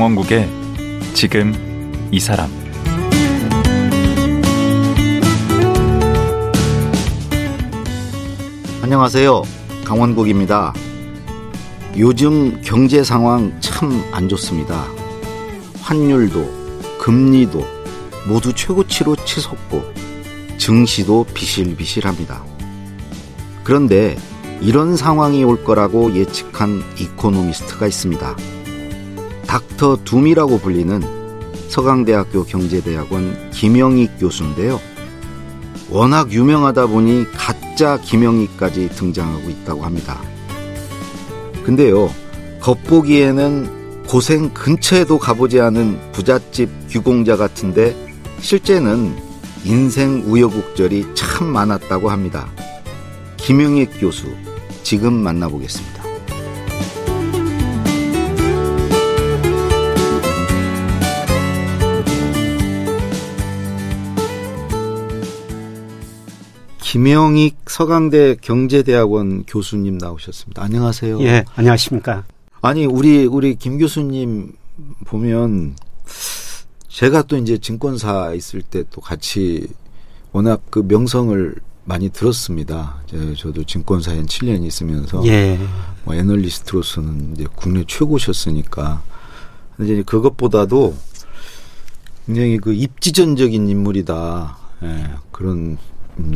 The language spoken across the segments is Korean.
강원국의 지금 이 사람 안녕하세요. 강원국입니다. 요즘 경제 상황 참 안 좋습니다. 환율도 금리도 모두 최고치로 치솟고 증시도 비실비실합니다. 그런데 이런 상황이 올 거라고 예측한 이코노미스트가 있습니다. 닥터 둠이라고 불리는 서강대학교 경제대학원 김영익 교수인데요. 워낙 유명하다 보니 가짜 김영익까지 등장하고 있다고 합니다. 근데요, 겉보기에는 고생 근처에도 가보지 않은 부잣집 규공자 같은데 실제는 인생 우여곡절이 참 많았다고 합니다. 김영익 교수, 지금 만나보겠습니다. 김영익 서강대 경제대학원 교수님 나오셨습니다. 안녕하세요. 예, 안녕하십니까. 아니 우리 우리 김 교수님 보면 제가 또 이제 증권사 있을 때 또 같이 워낙 그 명성을 많이 들었습니다. 저도 증권사에 한 7년 있으면서 예. 뭐 애널리스트로서는 이제 국내 최고셨으니까 이제 그것보다도 굉장히 그 입지전적인 인물이다. 예, 그런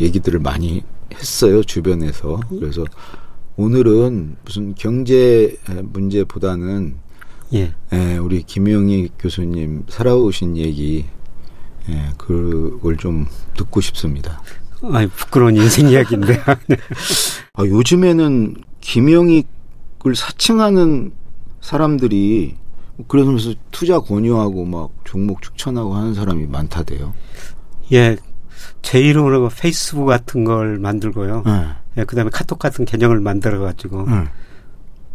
얘기들을 많이 했어요 주변에서. 그래서 오늘은 무슨 경제 문제보다는 예. 예, 우리 김영희 교수님 살아오신 얘기 예, 그걸 좀 듣고 싶습니다. 아, 부끄러운 인생 이야기인데. 아, 요즘에는 김영익을 사칭하는 사람들이 그러면서 투자 권유하고 막 종목 추천하고 하는 사람이 많다대요. 예. 제 이름으로 페이스북 같은 걸 만들고요. 네. 예, 그다음에 카톡 같은 계정을 만들어 가지고 네.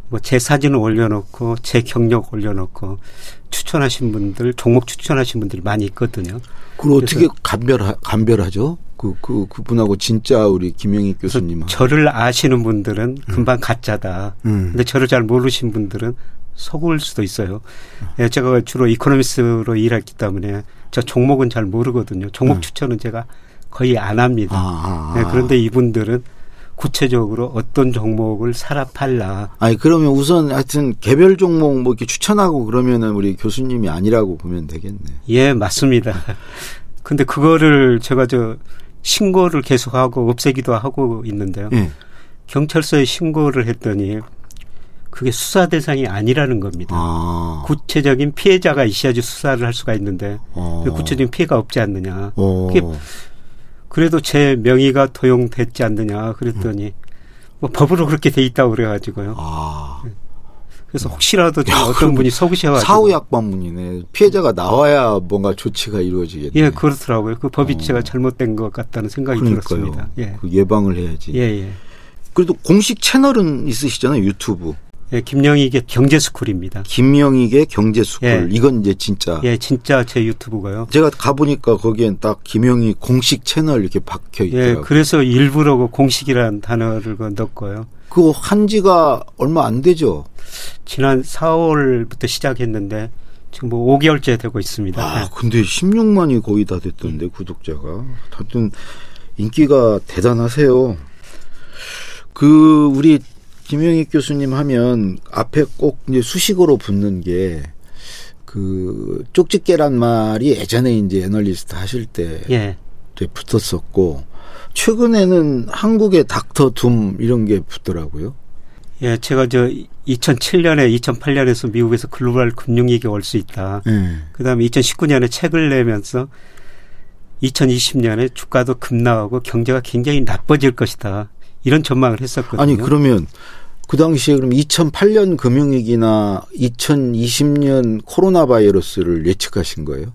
뭐제 사진을 올려놓고 제 경력 올려놓고 추천하신 분들 종목 추천하신 분들이 많이 있거든요. 그걸 어떻게 감별 감별하죠? 그, 그, 그분하고 진짜 우리 김영익 교수님. 저를 아시는 분들은 금방 가짜다. 음. 근데 저를 잘 모르신 분들은 속을 수도 있어요. 예, 제가 주로 이코노미스로 일했기 때문에 저 종목은 잘 모르거든요. 종목 음. 추천은 제가 거의 안 합니다. 아, 아, 예, 아. 그런데 이분들은 구체적으로 어떤 종목을 사라 팔라. 아니, 그러면 우선 하여튼 개별 종목 뭐 이렇게 추천하고 그러면은 우리 교수님이 아니라고 보면 되겠네. 예, 맞습니다. 근데 그거를 제가 저 신고를 계속하고 없애기도 하고 있는데요. 예. 경찰서에 신고를 했더니 그게 수사 대상이 아니라는 겁니다. 아. 구체적인 피해자가 있어야지 수사를 할 수가 있는데 어. 구체적인 피해가 없지 않느냐. 어. 그게 그래도 제 명의가 도용됐지 않느냐 그랬더니 뭐 법으로 그렇게 돼 있다고 그래가지고요. 아. 그래서 혹시라도 좀 야, 어떤 분이 속으셔가지고 사후약방문이네. 피해자가 나와야 뭔가 조치가 이루어지겠네. 예 그렇더라고요. 그 법이 어. 제가 잘못된 것 같다는 생각이 그러니까요. 들었습니다. 예. 그 예방을 해야지. 예, 예. 그래도 공식 채널은 있으시잖아요. 유튜브. 예, 김영익의 경제스쿨입니다. 김영익의 경제스쿨. 예. 이건 이제 진짜. 예, 진짜 제 유튜브가요. 제가 가보니까 거기엔 딱 김영익 공식 채널 이렇게 박혀 예, 있더라고요. 그래서 일부러 그 공식이라는 단어를 그 넣었고요. 그거 한 지가 얼마 안 되죠. 지난 4월부터 시작했는데 지금 뭐 5개월째 되고 있습니다. 아, 예. 근데 16만이 거의 다 됐던데, 구독자가. 하여튼, 인기가 대단하세요. 그, 우리, 김영익 교수님 하면, 앞에 꼭 이제 수식어로 붙는 게, 그, 쪽집게란 말이 예전에 이제 애널리스트 하실 때 예. 붙었었고, 최근에는 한국의 닥터 둠 이런 게 붙더라고요. 예, 제가 저 2007년에 2008년에서 미국에서 글로벌 금융위기 올 수 있다. 예. 그다음에 2019년에 책을 내면서 2020년에 주가도 급락하고 경제가 굉장히 나빠질 것이다. 이런 전망을 했었거든요. 아니 그러면 그 당시에 그럼 2008년 금융위기나 2020년 코로나 바이러스를 예측하신 거예요?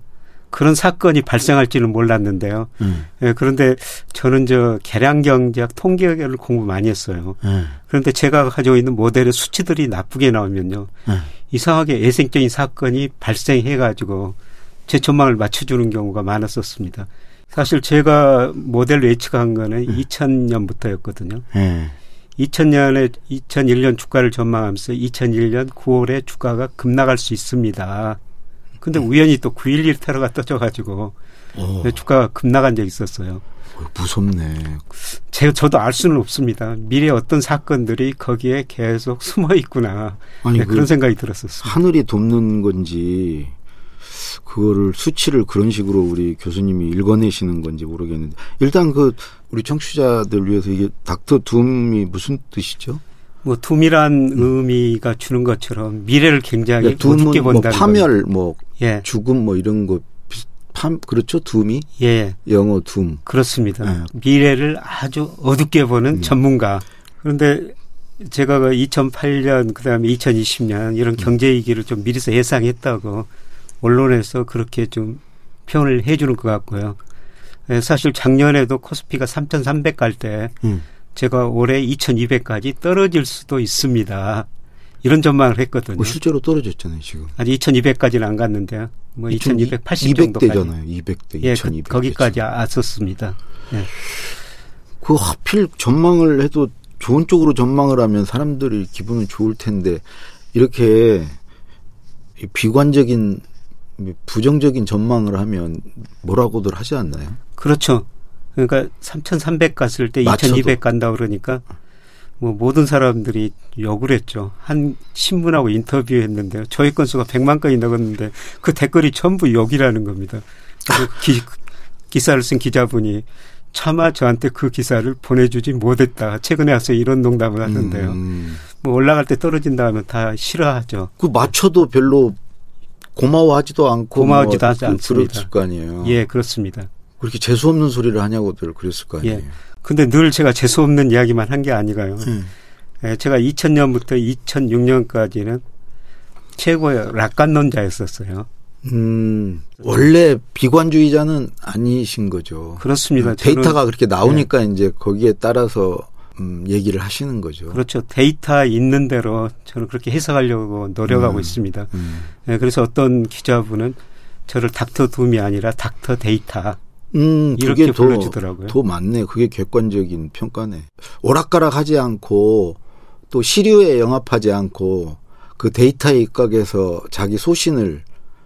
그런 사건이 발생할지는 몰랐는데요. 음. 예, 그런데 저는 저 계량 경제학 통계를 공부 많이 했어요. 음. 그런데 제가 가지고 있는 모델의 수치들이 나쁘게 나오면요. 음. 이상하게 예생적인 사건이 발생해 가지고 제 전망을 맞춰 주는 경우가 많았었습니다. 사실 제가 모델로 예측한 거는 2000년부터였거든요. 예. 2000년에 2001년 주가를 전망하면서 2001년 9월에 주가가 급락할 수 있습니다. 근데 우연히 또 9.11 테러가 터져가지고 어, 주가가 급락한 적이 있었어요. 무섭네. 제가 저도 알 수는 없습니다. 미래 어떤 사건들이 거기에 계속 숨어 있구나. 아니 네, 그 그런 생각이 들었었습니다. 하늘이 돕는 건지 그거를 수치를 그런 식으로 우리 교수님이 읽어내시는 건지 모르겠는데 일단 그 우리 청취자들 위해서 이게 닥터 둠이 무슨 뜻이죠? 뭐 둠이란 의미가 주는 것처럼 미래를 굉장히 네, 어둡게 뭐 본다는 파멸, 뭐 예, 죽음, 뭐 이런 거 팜 그렇죠? 둠이 예, 영어 둠. 그렇습니다. 네. 미래를 아주 어둡게 보는 음. 전문가. 그런데 제가 그 2008년 그다음에 2020년 이런 경제 위기를 좀 미리서 예상했다고 언론에서 그렇게 좀 표현을 해주는 것 같고요. 예, 사실 작년에도 코스피가 3,300 갈때 음. 제가 올해 2,200까지 떨어질 수도 있습니다. 이런 전망을 했거든요. 뭐 실제로 떨어졌잖아요 지금. 아직 2,200까지는 안 갔는데요. 뭐 2,280 정도까지. 200대잖아요. 200대, 예, 2200. 그, 거기까지 왔었습니다. 예. 그 하필 전망을 해도 좋은 쪽으로 전망을 하면 사람들이 기분은 좋을 텐데 이렇게 이 비관적인 부정적인 전망을 하면 뭐라고들 하지 않나요? 그렇죠. 그러니까 3,300 갔을 때 맞춰도. 2,200 간다 그러니까 뭐 모든 사람들이 욕을 했죠. 한 신문하고 인터뷰했는데요. 저희 건수가 100만 건이 넘었는데 그 댓글이 전부 욕이라는 겁니다. 기, 기사를 쓴 기자분이 차마 저한테 그 기사를 보내주지 못했다. 최근에 와서 이런 농담을 하던데요. 음, 뭐 올라갈 때 떨어진다 하면 다 싫어하죠. 그 맞춰도 별로 고마워하지도 않고 고마워하지도 뭐 하지 그- 않습니다. 그랬을 거 아니에요. 예, 그렇습니다. 그렇게 재수 없는 소리를 하냐고들 그랬을 거 아니에요. 예. 근데 늘 제가 재수 없는 이야기만 한 게 아니고요. 음. 예, 제가 2000년부터 2006년까지는 최고의 낙관론자였었어요. 음, 원래 비관주의자는 아니신 거죠. 그렇습니다. 음, 데이터가 저는- 그렇게 나오니까 이제 거기에 따라서 음, 얘기를 하시는 거죠. 그렇죠. 데이터 있는 대로 저는 그렇게 해석하려고 노력하고 음. 있습니다. 음. 예, 그래서 어떤 기자분은 저를 닥터 Doom이 아니라 닥터 데이터 음, 이렇게 더, 불러주더라고요. 더 맞네. 그게 객관적인 평가네. 오락가락하지 않고 또 시류에 영합하지 않고 그 데이터에 입각해서 자기 소신을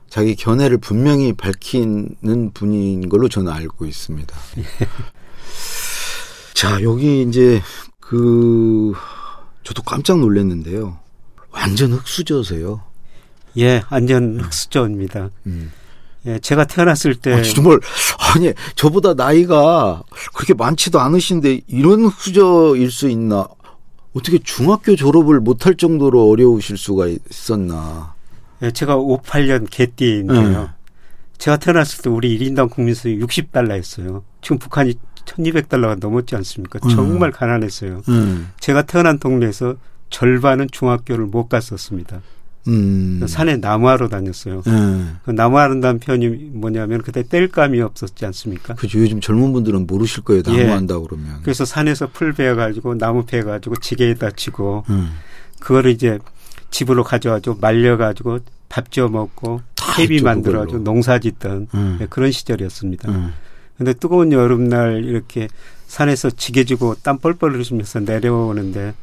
자기 견해를 분명히 밝히는 분인 걸로 저는 알고 있습니다. 자, 여기 이제 그 저도 깜짝 놀랐는데요. 완전 흙수저세요. 예, 완전 흑수저입니다. 음. 예, 제가 태어났을 때 아, 정말 아니 저보다 나이가 그렇게 많지도 않으신데 이런 흑수저일 수 있나? 어떻게 중학교 졸업을 못할 정도로 어려우실 수가 있었나? 예, 제가 58년 개띠인데요. 네. 제가 태어났을 때 우리 1인당 국민수입 60달러였어요. 지금 북한이 1200달러가 넘었지 않습니까? 음. 정말 가난했어요. 음, 제가 태어난 동네에서 절반은 중학교를 못 갔었습니다. 음, 산에 나무하러 다녔어요. 음. 그 나무하는다는 표현이 뭐냐면 그때 뗄감이 없었지 않습니까? 그죠. 요즘 젊은 분들은 모르실 거예요. 예. 나무한다 그러면. 그래서 산에서 풀 베어가지고 나무 베어가지고 지게에다 치고 음. 그거를 이제 집으로 가져가지고 말려가지고 밥 지어 먹고 했죠, 만들어가지고. 농사 짓던 음. 예, 그런 시절이었습니다. 음. 근데 뜨거운 여름날 이렇게 산에서 지게 지고 땀 뻘뻘 흘리면서 내려오는데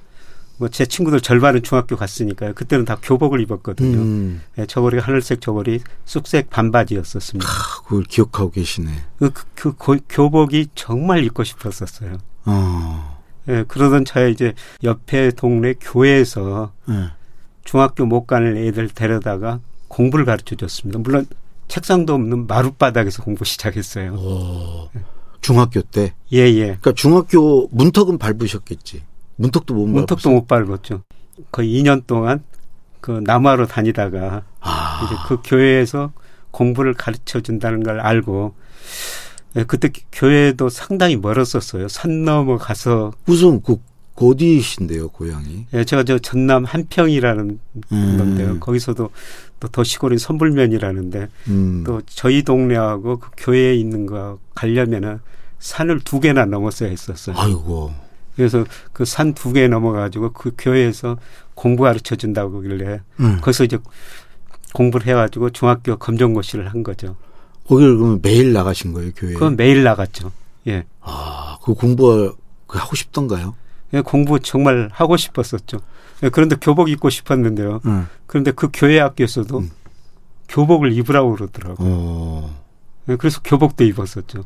뭐 제 친구들 절반은 중학교 갔으니까요. 그때는 다 교복을 입었거든요. 음. 예, 저고리 하늘색 저고리 쑥색 반바지였었습니다. 아, 그걸 기억하고 계시네. 그, 그, 그 고- 교복이 정말 입고 싶었었어요. 어. 예, 그러던 차에 이제 옆에 동네 교회에서 예. 중학교 못 가는 애들 데려다가 공부를 가르쳐 줬습니다. 물론 책상도 없는 마룻바닥에서 공부 시작했어요. 오. 중학교 때. 예, 예. 그러니까 중학교 문턱은 밟으셨겠지. 문턱도 못 문턱도. 못 밟았죠. 거의 2년 동안 그 남하로 다니다가 아. 이제 그 교회에서 공부를 가르쳐 준다는 걸 알고 예, 그때 교회도 상당히 멀었었어요. 산 넘어 가서 무슨 그 어디신데요, 고향이? 예, 제가 저 전남 한평이라는 음. 건데요. 거기서도 또 더 시골인 선불면이라는데 음. 또 저희 동네하고 그 교회에 있는 거 가려면은 산을 두 개나 넘었어야 했었어요. 아이고. 그래서 그 산 두 개 넘어가지고 그 교회에서 공부 가르쳐 준다고 그길래 음. 거기서 이제 공부를 해가지고 중학교 검정고시를 한 거죠. 거기를 그러면 매일 나가신 거예요, 교회? 그건 매일 나갔죠. 예. 아, 그 공부 그 하고 싶던가요? 예, 공부 정말 하고 싶었었죠. 예, 그런데 교복 입고 싶었는데요. 응. 그런데 그 교회 학교에서도 음. 교복을 입으라고 그러더라고요. 어. 예, 그래서 교복도 입었었죠.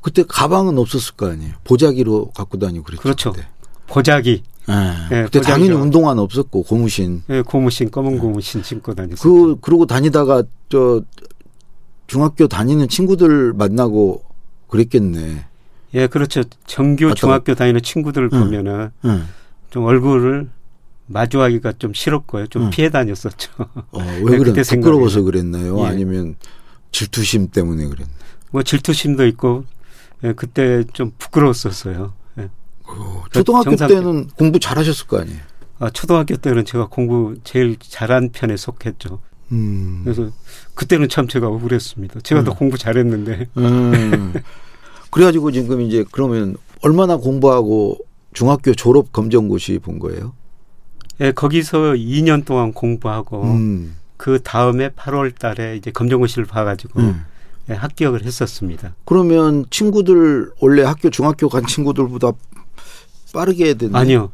그때 가방은 없었을 거 아니에요. 보자기로 갖고 다니고 그랬죠. 그렇죠. 그때. 보자기, 예. 예, 그때 보자기죠. 당연히 운동화는 없었고 고무신. 예, 고무신, 검은 고무신 신고 다녔었죠. 그 그러고 다니다가 저 중학교 다니는 친구들 만나고 그랬겠네. 예, 그렇죠. 정규 어떤- 중학교 다니는 친구들 응. 보면은 응. 좀 얼굴을 마주하기가 좀 싫었고요. 좀 응. 피해 다녔었죠. 어, 네, 왜 그랬나? 그때 부끄러워서. 그랬나요? 예. 아니면 질투심 때문에 그랬나? 뭐 질투심도 있고, 예, 그때 좀 부끄러웠었어요. 예. 어, 그 초등학교 정상- 때는 공부 잘하셨을 거 아니에요. 아, 초등학교 때는 제가 공부 제일 잘한 편에 속했죠. 음. 그래서 그때는 참 제가 억울했습니다. 제가 더 음. 공부 잘했는데. 음. 그래가지고 지금 이제 그러면 얼마나 공부하고 중학교 졸업 검정고시 본 거예요? 예, 거기서 2년 동안 공부하고 음. 그 다음에 8월 달에 이제 검정고시를 봐가지고 음. 예, 합격을 했었습니다. 그러면 친구들 원래 학교 중학교 간 친구들보다 빠르게 해야 되는 아니요.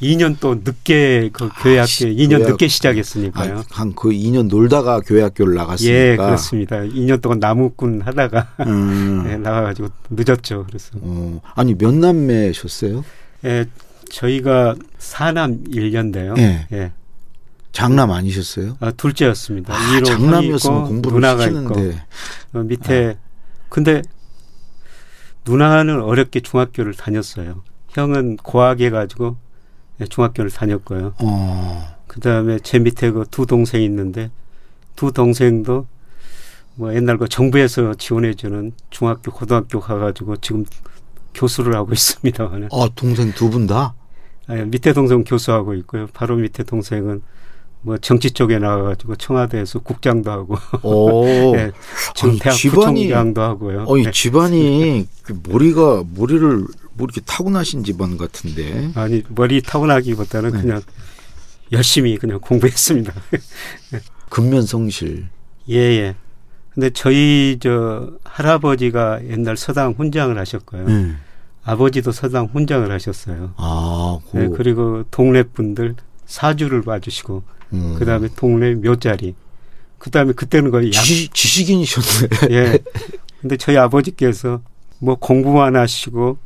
2년 또 늦게 그 교회 아, 학교 시- 2년 교회 늦게 학- 시작했으니까요. 한 그 2년 놀다가 교회 학교를 나갔으니까. 예, 그렇습니다. 2년 동안 나무꾼 하다가 음. 예, 나가가지고 늦었죠. 그래서 어, 아니 몇 남매셨어요? 예, 저희가 사남 1년대요. 예. 예. 장남 아니셨어요? 아, 둘째였습니다. 아, 장남이었으면 있고 공부를 누나가 시키는데. 있고 어, 밑에 아. 근데 누나는 어렵게 중학교를 다녔어요. 형은 고학해 가지고 예, 중학교를 다녔고요. 어. 그 다음에 제 밑에 그 두 동생이 있는데 두 동생도 뭐 옛날 그 정부에서 지원해 주는 중학교 고등학교 가 가지고 지금 교수를 하고 있습니다. 아 동생 두 분 다? 아, 밑에 동생 교수하고 있고요. 바로 밑에 동생은 뭐 정치 쪽에 나가가지고 청와대에서 국장도 하고 오. 예, 지금 아니, 대학 집안이- 부총장도 하고요. 어이 예. 집안이 그 머리가 머리를 뭐 이렇게 타고나신 집안 같은데. 아니 머리 타고나기보다는 네. 그냥 열심히 그냥 공부했습니다. 근면성실. 예예. 근데 저희 저 할아버지가 옛날 서당 훈장을 하셨고요. 네. 아버지도 서당 훈장을 하셨어요. 아, 고. 네, 그리고 동네 분들 사주를 봐주시고 음. 그다음에 동네 묘자리. 그다음에 그때는 거의 약 지식, 지식인이셨네. 예. 근데 저희 아버지께서 뭐 공부만 하시고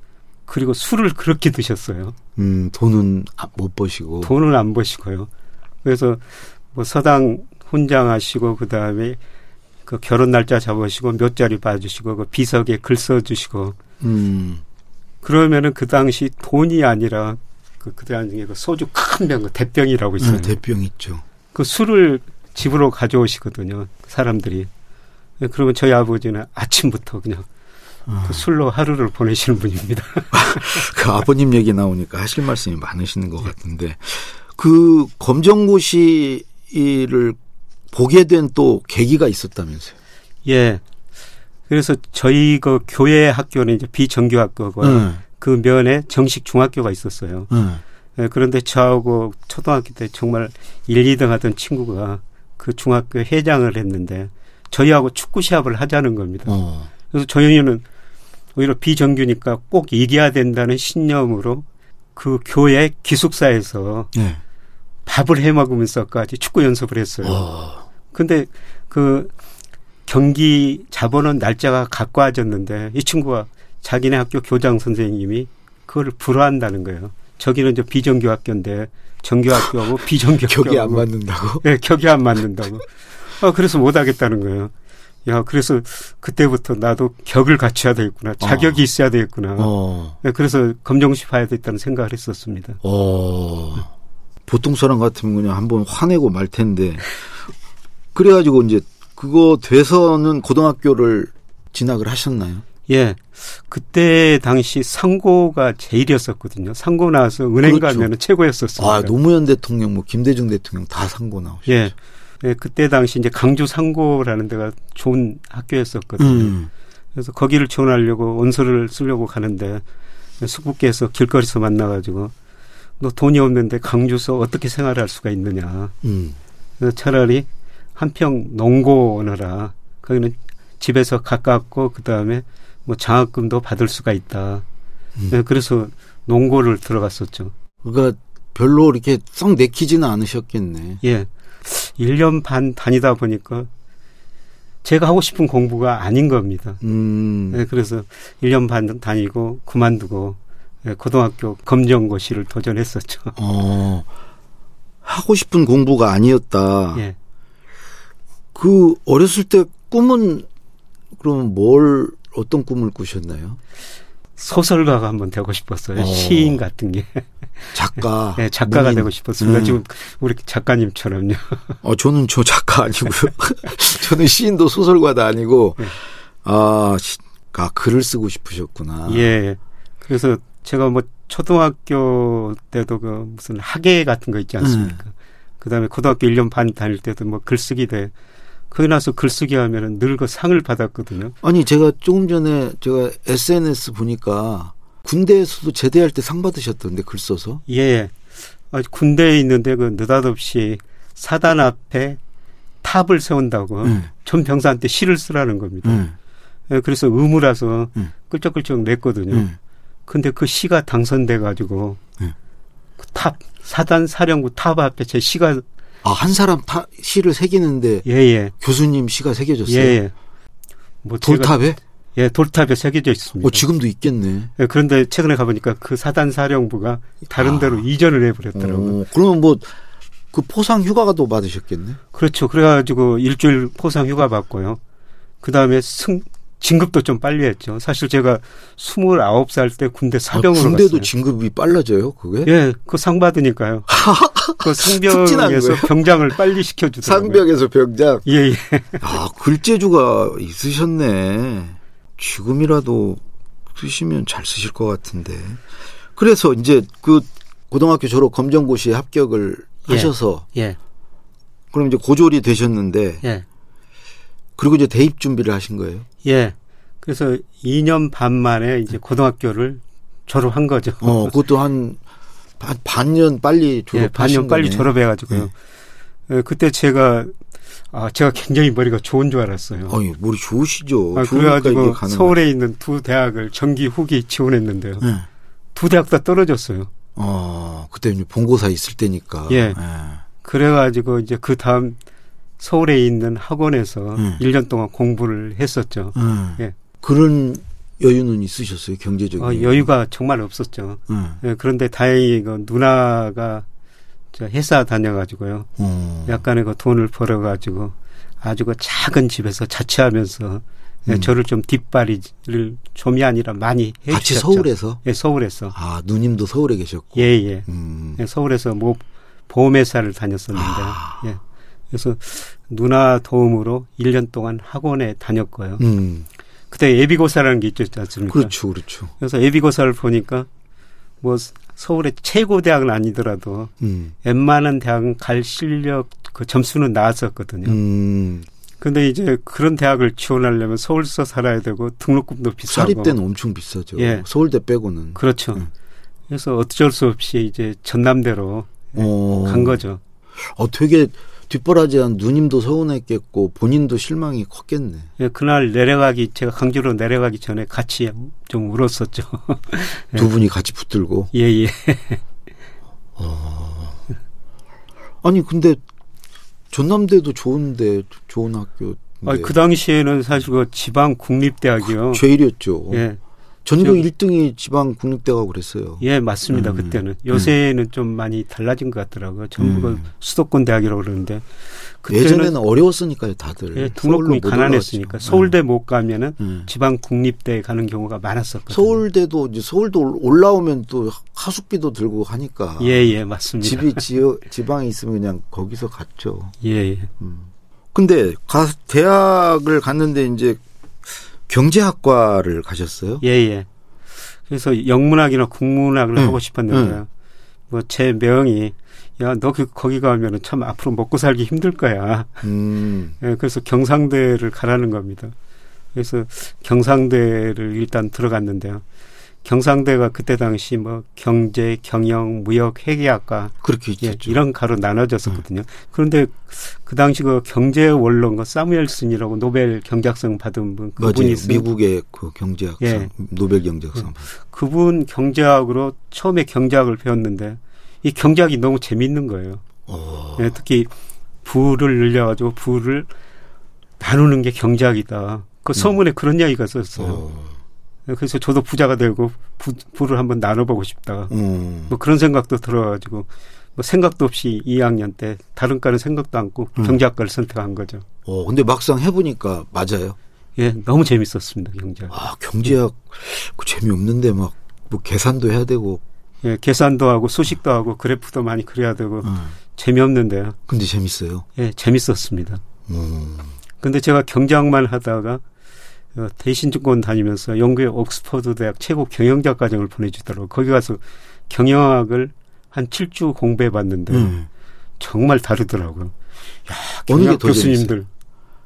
그리고 술을 그렇게 드셨어요. 음, 돈은 아- 못 버시고. 돈을 안 버시고요. 그래서 뭐 서당 훈장하시고 그 다음에 그 결혼 날짜 잡으시고 몇 자리 봐주시고 그 비석에 글 써주시고 음. 그러면은 그 당시 돈이 아니라 그, 그 당시에 그 소주 큰 병, 그 대병이라고 있어요. 아, 대병 있죠. 그 술을 집으로 가져오시거든요. 사람들이. 예, 그러면 저희 아버지는 아침부터 그냥 아, 그 술로 하루를 보내시는 분입니다. 그 아버님 얘기 나오니까 하실 말씀이 많으시는 것 같은데 그 검정고시를 보게 된 또 계기가 있었다면서요. 예. 그래서 저희 그 교회 학교는 이제 비정규 학교고 응, 그 면에 정식 중학교가 있었어요. 응. 예, 그런데 저하고 초등학교 때 정말 1, 2등 하던 친구가 그 중학교 회장을 했는데 저희하고 축구 시합을 하자는 겁니다. 어. 그래서 저희는 오히려 비정규니까 꼭 이겨야 된다는 신념으로 그 교회 기숙사에서 네. 밥을 해 먹으면서까지 축구 연습을 했어요. 어. 근데 그 경기 잡아놓은 날짜가 가까워졌는데 이 친구가 자기네 학교 교장 선생님이 그걸 불허한다는 거예요. 저기는 이제 비정규 학교인데 정규 학교하고 비정규 격이 안 맞는다고? 예, 격이 안 맞는다고. 아, 그래서 못 하겠다는 거예요. 야, 그래서 그때부터 나도 격을 갖춰야 되겠구나. 자격이 어. 있어야 되겠구나. 어. 예, 그래서 검정시 봐야 되겠다는 생각을 했었습니다. 어. 보통 사람 같으면 그냥 한번 화내고 말 텐데. 그래가지고 이제 그거 돼서는 고등학교를 진학을 하셨나요? 예. 그때 당시 상고가 제일이었었거든요. 상고 나와서 은행 그렇죠. 가면은 최고였었습니다. 아, 노무현 대통령, 뭐 김대중 대통령 다 상고 나오셨죠. 예. 예, 그때 당시 이제 강주 상고라는 데가 좋은 학교였었거든요. 음. 그래서 거기를 지원하려고 원서를 쓰려고 가는데 숙부께서 길거리에서 만나가지고 너 돈이 없는데 강주서 어떻게 생활할 수가 있느냐. 음. 그래서 차라리 한평 농고 오너라. 거기는 집에서 가깝고 그 다음에 뭐 장학금도 받을 수가 있다. 음. 네, 그래서 농고를 들어갔었죠. 그러니까 별로 이렇게 썩 내키지는 않으셨겠네. 예. 1년 반 다니다 보니까 제가 하고 싶은 공부가 아닌 겁니다. 음. 예, 그래서 1년 반 다니고 그만두고 예, 고등학교 검정고시를 도전했었죠. 어. 하고 싶은 공부가 아니었다. 예. 그 어렸을 때 꿈은 그럼 뭘 어떤 꿈을 꾸셨나요? 소설가가 한번 되고 싶었어요. 어. 시인 같은 게. 작가. 예, 작가가 문인. 되고 싶었습니다. 음. 지금 우리 작가님처럼요. 어, 저는 저 작가 아니고요. 저는 시인도 소설가도 아니고, 네. 아, 시, 아, 글을 쓰고 싶으셨구나. 예. 그래서 제가 뭐 초등학교 때도 그 무슨 학예 같은 거 있지 않습니까? 음. 그 다음에 고등학교 1년 반 다닐 때도 뭐 글쓰기 대 거기 나서 글쓰기 하면은 늘 그 상을 받았거든요. 아니, 제가 조금 전에 제가 SNS 보니까 군대에서도 제대할 때 상 받으셨던데, 글 써서. 예. 아, 군대에 있는데 그 느닷없이 사단 앞에 탑을 세운다고 응. 전 병사한테 시를 쓰라는 겁니다. 응. 예, 그래서 의무라서 응. 끌적끌적 냈거든요. 응. 근데 그 시가 당선돼 가지고 응. 그탑 사단 사령부 탑 앞에 제 시가 아, 한 사람 타, 시를 새기는데 예 예 교수님 시가 새겨졌어요. 예예 뭐 제가- 돌탑에? 예 돌탑에 새겨져 있습니다. 어, 지금도 있겠네. 예, 그런데 최근에 가보니까 그 사단 사령부가 다른 아. 데로 이전을 해버렸더라고요. 어, 그러면 뭐, 그 포상 휴가가 또 받으셨겠네? 그렇죠. 그래가지고 일주일 포상 휴가 받고요. 그 다음에 승 진급도 좀 빨리 했죠. 사실 제가 29살 때 군대 아, 사병으로 군대도 갔어요. 진급이 빨라져요, 그게? 예, 그 상 받으니까요. 그 상병에서? 병장을 빨리 시켜 주더라고요. 상병에서 병장. 예, 예. 아, 글재주가 있으셨네. 지금이라도 쓰시면 잘 쓰실 것 같은데. 그래서 이제 그 고등학교 졸업 검정고시에 합격을 예. 하셔서 예, 그럼 이제 고졸이 되셨는데 예, 그리고 이제 대입 준비를 하신 거예요. 예. 그래서 2년 반 만에 이제 고등학교를 졸업한 거죠. 어, 그것도 한, 반- 반년 빨리 예, 졸업하신 반년 빨리. 졸업해가지고요. 예, 그때 제가 아 제가 굉장히 머리가 좋은 줄 알았어요. 아니, 머리 좋으시죠. 아, 그래가지고 서울에 있는 두 대학을 정기 후기 지원했는데요. 네. 두 대학 다 떨어졌어요. 어, 그때 이제 본고사 있을 때니까. 예. 그래가지고 이제 그 다음 서울에 있는 학원에서 음. 1년 동안 공부를 했었죠. 음. 예. 그런 여유는 있으셨어요, 경제적인. 어, 여유가 정말 없었죠. 음. 예, 그런데 다행히 그 누나가 저 회사 다녀가지고요. 어. 약간의 그 돈을 벌어가지고 아주 그 작은 집에서 자취하면서 예, 음. 저를 좀 뒷바리를 좀이 아니라 많이 해주셨죠. 같이 서울에서? 예, 서울에서. 아, 누님도 서울에 계셨고. 예, 예. 음. 예, 서울에서 뭐 보험회사를 다녔었는데, 아. 예. 그래서 누나 도움으로 1년 동안 학원에 다녔고요. 음. 그때 예비고사라는 게 있지 않습니까? 그렇죠, 그렇죠. 그래서 예비고사를 보니까 뭐 서울의 최고 대학은 아니더라도 음. 웬만한 대학은 갈 실력 그 점수는 나왔었거든요. 음. 근데 이제 그런 대학을 지원하려면 서울서 살아야 되고 등록금도 비싸고 사립대는 엄청 비싸죠. 예. 서울대 빼고는. 그렇죠. 음. 그래서 어쩔 수 없이 이제 전남대로 어. 간 거죠. 어, 되게 뒷바라지한 누님도 서운했겠고 본인도 실망이 컸겠네. 예, 그날 내려가기 제가 강주로 내려가기 전에 같이 좀 울었었죠. 예. 두 분이 같이 붙들고. 예, 예. 아니 근데 전남대도 좋은데 좋은 학교. 아, 그 당시에는 사실 그 지방 국립대학이요. 제일이었죠. 예. 전국 저- 1등이 지방 국립대가 그랬어요. 예, 맞습니다. 음. 그때는. 요새는 좀 많이 달라진 것 같더라고요. 전부가 음. 수도권 대학이라고 그러는데. 예전에는 어려웠으니까요, 다들. 예, 등록금이 못 가난했으니까. 서울대 못 가면은 음. 지방 국립대에 가는 경우가 많았었거든요. 서울대도 이제 서울도 올라오면 또 하숙비도 들고 하니까 예, 예, 맞습니다. 집이 지역 지방에 있으면 그냥 거기서 갔죠. 예, 예. 근데 가 대학을 갔는데 이제 경제학과를 가셨어요? 예, 예. 그래서 영문학이나 국문학을 응, 하고 싶었는데요. 뭐제 명이 야, 너 그, 거기 가면은 참 앞으로 먹고 살기 힘들 거야. 음. 예, 그래서 경상대를 가라는 겁니다. 그래서 경상대를 일단 들어갔는데요. 경상대가 그때 당시 뭐 경제, 경영, 무역, 회계학과 그렇게 예. 이런 가로 나눠졌었거든요. 그런데 그 당시 그 경제 원론가 사무엘슨이라고 노벨 경제학상 받은 분 그분이 미국의 그 경제학상, 예. 노벨 경제학상. 그분 경제학으로 처음에 경제학을 배웠는데 이 경제학이 너무 재밌는 거예요. 어. 예, 특히 부를 늘려가지고 부를 나누는 게 경제학이다. 그 서문에 그런 이야기가 썼어요. 음. 어. 그래서 저도 부자가 되고 부, 부를 한번 나눠보고 싶다. 음. 뭐 그런 생각도 들어가지고 뭐 생각도 없이 2학년 때 다른 과는 생각도 않고 음. 경제학과를 선택한 거죠. 어, 근데 막상 해보니까 맞아요. 예, 너무 재밌었습니다 경제학. 아, 경제학 그 재미없는데 막 뭐 계산도 해야 되고. 예, 계산도 하고 수식도 하고 그래프도 많이 그려야 되고 음. 재미없는데요. 근데 재밌어요. 예, 재밌었습니다. 음. 근데 제가 경제학만 하다가 어, 대신 증권 다니면서 영국의 옥스퍼드 대학 최고 경영자 과정을 보내주더라고요. 거기 가서 경영학을 한 7주 공부해 봤는데 음. 정말 다르더라고요. 야, 경영 더 교수님들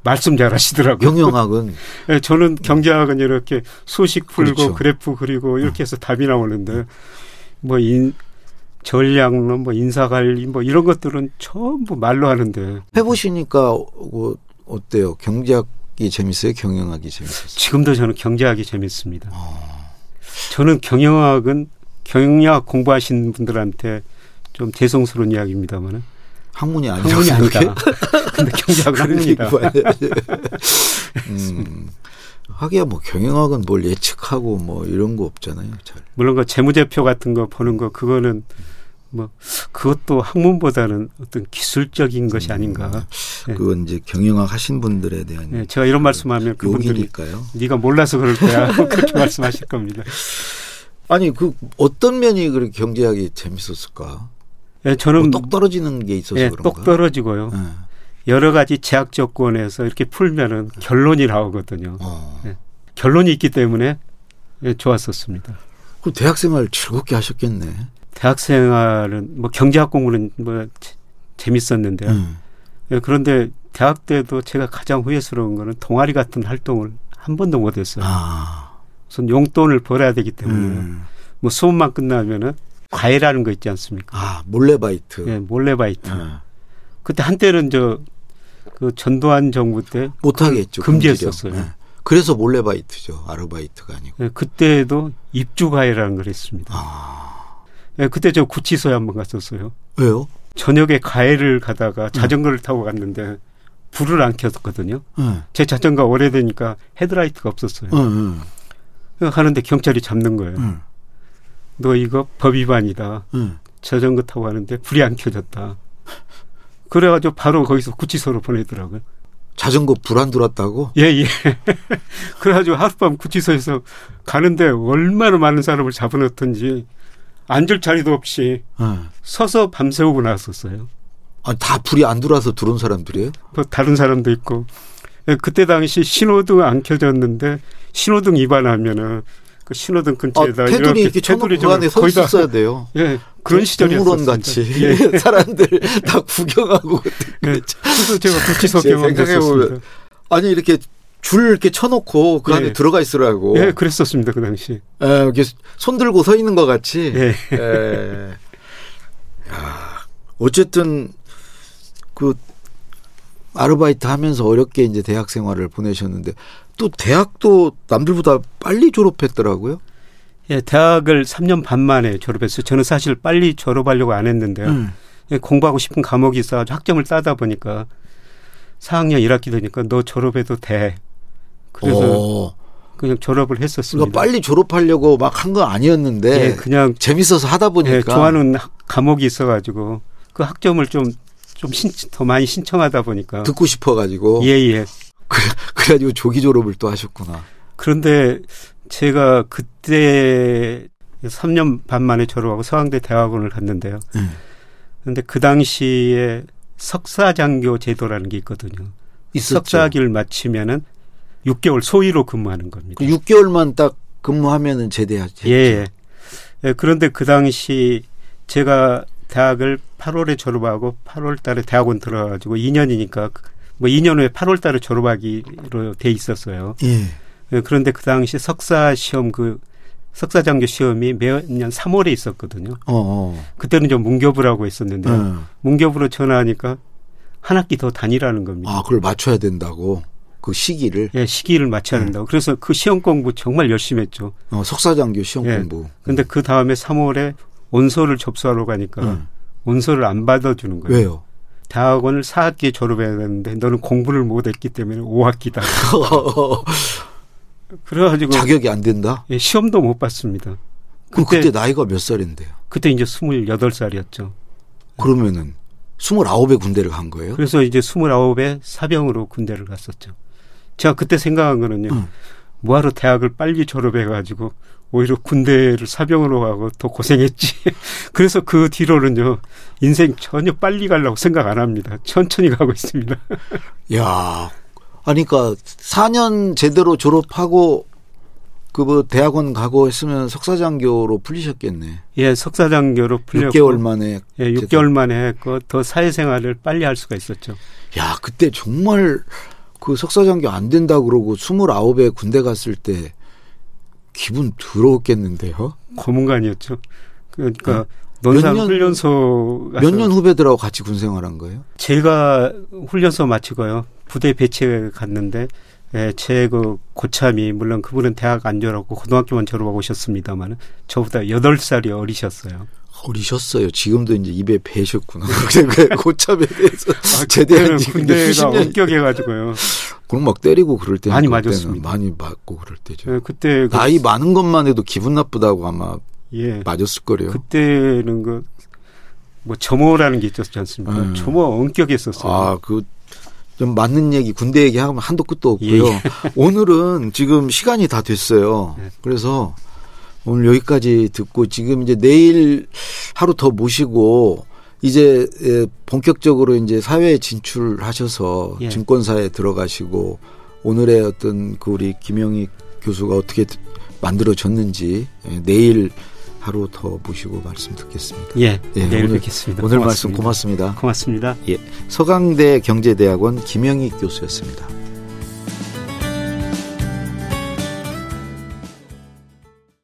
말씀 잘 하시더라고요. 경영학은 예, 저는 경제학은 이렇게 수식 풀고 그렇죠. 그래프 그리고 이렇게 해서 답이 나오는데 뭐 인, 전략론, 뭐 인사관리 뭐 이런 것들은 전부 말로 하는데 해보시니까 어, 어때요? 경제학 이 재밌어요? 경영학이 재밌었어요? 지금도 저는 경제학이 재밌습니다. 아. 저는 경영학은 경영학 공부하신 분들한테 좀 대성스러운 이야기입니다만은 학문이 아니라고 학문이 아니다. 근데 경제학은 학문이다. 음. 하기야 뭐 경영학은 뭘 예측하고 뭐 이런 거 없잖아요. 잘. 물론 그 재무제표 같은 거 보는 거 그거는 뭐 그것도 학문보다는 어떤 기술적인 것이 아닌가. 네. 그건 이제 경영학 하신 분들에 대한 예, 제가 이런 말씀하면 그분들이. 네가 몰라서 그럴 거야 그렇게 말씀하실 겁니다. 아니 그 어떤 면이 그렇게 경제학이 재밌었을까? 예, 저는 뭐 똑 떨어지는 게 있어서 예, 그런가? 똑 떨어지고요. 예. 여러 가지 제약 조건에서 이렇게 풀면은 결론이 나오거든요. 어. 예. 결론이 있기 때문에 예, 좋았었습니다. 그럼 대학생활 즐겁게 하셨겠네. 대학 생활은 뭐 경제학 공부는 뭐 재- 재밌었는데요. 음. 예, 그런데 대학 때도 제가 가장 후회스러운 거는 동아리 같은 활동을 한 번도 못 했어요. 아. 우선 용돈을 벌어야 되기 때문에 음. 뭐 수업만 끝나면은 과외라는 거 있지 않습니까? 아 몰래바이트. 예, 몰래바이트. 예. 그때 한때는 저 그 전두환 정부 때 못하겠죠. 금지했었어요. 예. 그래서 몰래바이트죠. 아르바이트가 아니고. 예, 그때도 입주 과외라는 걸 했습니다. 아. 예, 그때 저 구치소에 한 번 갔었어요. 왜요? 저녁에 과외를 가다가 자전거를 타고 갔는데 불을 안 켰거든요. 예. 제 자전거 오래되니까 헤드라이트가 없었어요. 예, 예. 그래서 가는데 경찰이 잡는 거예요. 음. 너 이거 법 위반이다. 예. 자전거 타고 가는데 불이 안 켜졌다. 그래가지고 바로 거기서 구치소로 보내더라고요. 자전거 불 안 들어왔다고? 예, 예. 그래가지고 하룻밤 구치소에서 가는데 얼마나 많은 사람을 잡아놓던지 앉을 자리도 없이 예. 서서 밤새우고 나왔었어요. 아, 다 불이 안 들어와서 들어온 사람들이에요? 뭐 다른 사람도 있고. 예, 그때 당시 신호등 안 켜졌는데 신호등 위반하면은 그 신호등 아, 근처에다 테두리 이렇게 쳐놓고 그 안에 서 있었어야 돼요. 예, 그런 시절이었어요. 동물원 같이 예. 사람들 다 구경하고 예, 그래서 제가 구치소. 생각해보면 아니 이렇게 줄 이렇게 쳐놓고 그 안에 예. 들어가 있으라고. 예, 그랬었습니다 그 당시. 예, 이렇게 손 들고 서 있는 것 같이. 예. 예. 야, 어쨌든 그 아르바이트 하면서 어렵게 이제 대학 생활을 보내셨는데 또 대학도 남들보다 빨리 졸업했더라고요. 예, 대학을 3년 반 만에 졸업했어요. 저는 사실 빨리 졸업하려고 안 했는데요. 음. 예, 공부하고 싶은 과목이 있어가지고 학점을 따다 보니까 4학년 1학기 되니까 너 졸업해도 돼. 그래서 어, 그냥 졸업을 했었습니다. 그러니까 빨리 졸업하려고 막 한 거 아니었는데 예, 그냥 재밌어서 하다 보니까 예, 좋아하는 학- 과목이 있어가지고 그 학점을 좀 좀 더 많이 신청하다 보니까 듣고 싶어가지고 예, 예. 그래가지고 조기 졸업을 또 하셨구나. 그런데 제가 그때 3년 반 만에 졸업하고 서강대 대학원을 갔는데요. 음. 그런데 그 당시에 석사장교 제도라는 게 있거든요. 있었죠. 석사학위를 마치면은 6개월 소위로 근무하는 겁니다. 그 6개월만 딱 근무하면은 제대하지. 예, 예. 예, 그런데 그 당시 제가 대학을 8월에 졸업하고 8월 달에 대학원 들어가지고 2년이니까 뭐 2년 후에 8월 달에 졸업하기로 돼 있었어요. 예. 예, 그런데 그 당시 석사 시험 그 석사 장교 시험이 매년 3월에 있었거든요. 어, 어. 그때는 좀 문교부라고 했었는데 네. 요 문교부로 전화하니까 한 학기 더 다니라는 겁니다. 아, 그걸 맞춰야 된다고. 그 시기를. 예, 시기를 맞춰야 네. 된다고. 그래서 그 시험 공부 정말 열심히 했죠. 어, 석사장교 시험 예. 공부. 근데 그 다음에 3월에 온서를 접수하러 가니까 음. 온서를 안 받아주는 거예요. 왜요? 대학원을 4학기에 졸업해야 되는데 너는 공부를 못했기 때문에 5학기다. 그래가지고 자격이 안 된다? 예, 시험도 못 봤습니다. 그때 그때 나이가 몇 살인데요? 그때 이제 28살이었죠. 그러면은 29에 군대를 간 거예요? 그래서 이제 29에 사병으로 군대를 갔었죠. 제가 그때 생각한 거는요. 응. 뭐하러 대학을 빨리 졸업해가지고 오히려 군대를 사병으로 가고 더 고생했지. 그래서 그 뒤로는요. 인생 전혀 빨리 가려고 생각 안 합니다. 천천히 가고 있습니다. 야, 아니, 그니까 4년 제대로 졸업하고 그 뭐 대학원 가고 했으면 석사장교로 풀리셨겠네. 예, 석사장교로 풀렸고 6개월 만에. 예, 6개월 만에 했고 더 사회생활을 빨리 할 수가 있었죠. 야, 그때 정말 그 석사 장교 안 된다 그러고 29에 군대 갔을 때 기분 더러웠겠는데요? 고문관이었죠. 그러니까 어? 논산 훈련소 몇 년 후배들하고 같이 군 생활한 거예요? 제가 훈련소 마치고요. 부대 배치에 갔는데 예, 제 그 고참이 물론 그분은 대학 안 졸업하고 고등학교만 졸업하고 오셨습니다만 저보다 8살이 어리셨어요. 어리셨어요. 지금도 이제 입에 배셨구나. 그 고참에 대해서 제대한 그때는 지 군대가 수십 년. 엄격해가지고 그럼 막 때리고 그럴 때 많이 맞았습니다. 많이 맞고 그럴 때죠. 예, 그때 그, 나이 많은 것만 해도 기분 나쁘다고 아마 예 맞았을 거래요. 그때는 그 뭐 점호라는 게 있었지 않습니까? 음. 점호 엄격했었어요. 아, 그, 좀 맞는 얘기, 군대 얘기하면 한도 끝도 없고요. 예, 예. 오늘은 지금 시간이 다 됐어요. 네. 그래서 오늘 여기까지 듣고 지금 이제 내일 하루 더 모시고 이제 예, 본격적으로 이제 사회에 진출하셔서 예. 증권사에 들어가시고 오늘의 어떤 그 우리 김영희 교수가 어떻게 만들어졌는지 예, 내일 하루 더 모시고 말씀 듣겠습니다. 예, 예, 내일 오늘- 뵙겠습니다. 오늘 고맙습니다. 말씀 고맙습니다. 고맙습니다. 예, 서강대 경제대학원 김영희 교수였습니다.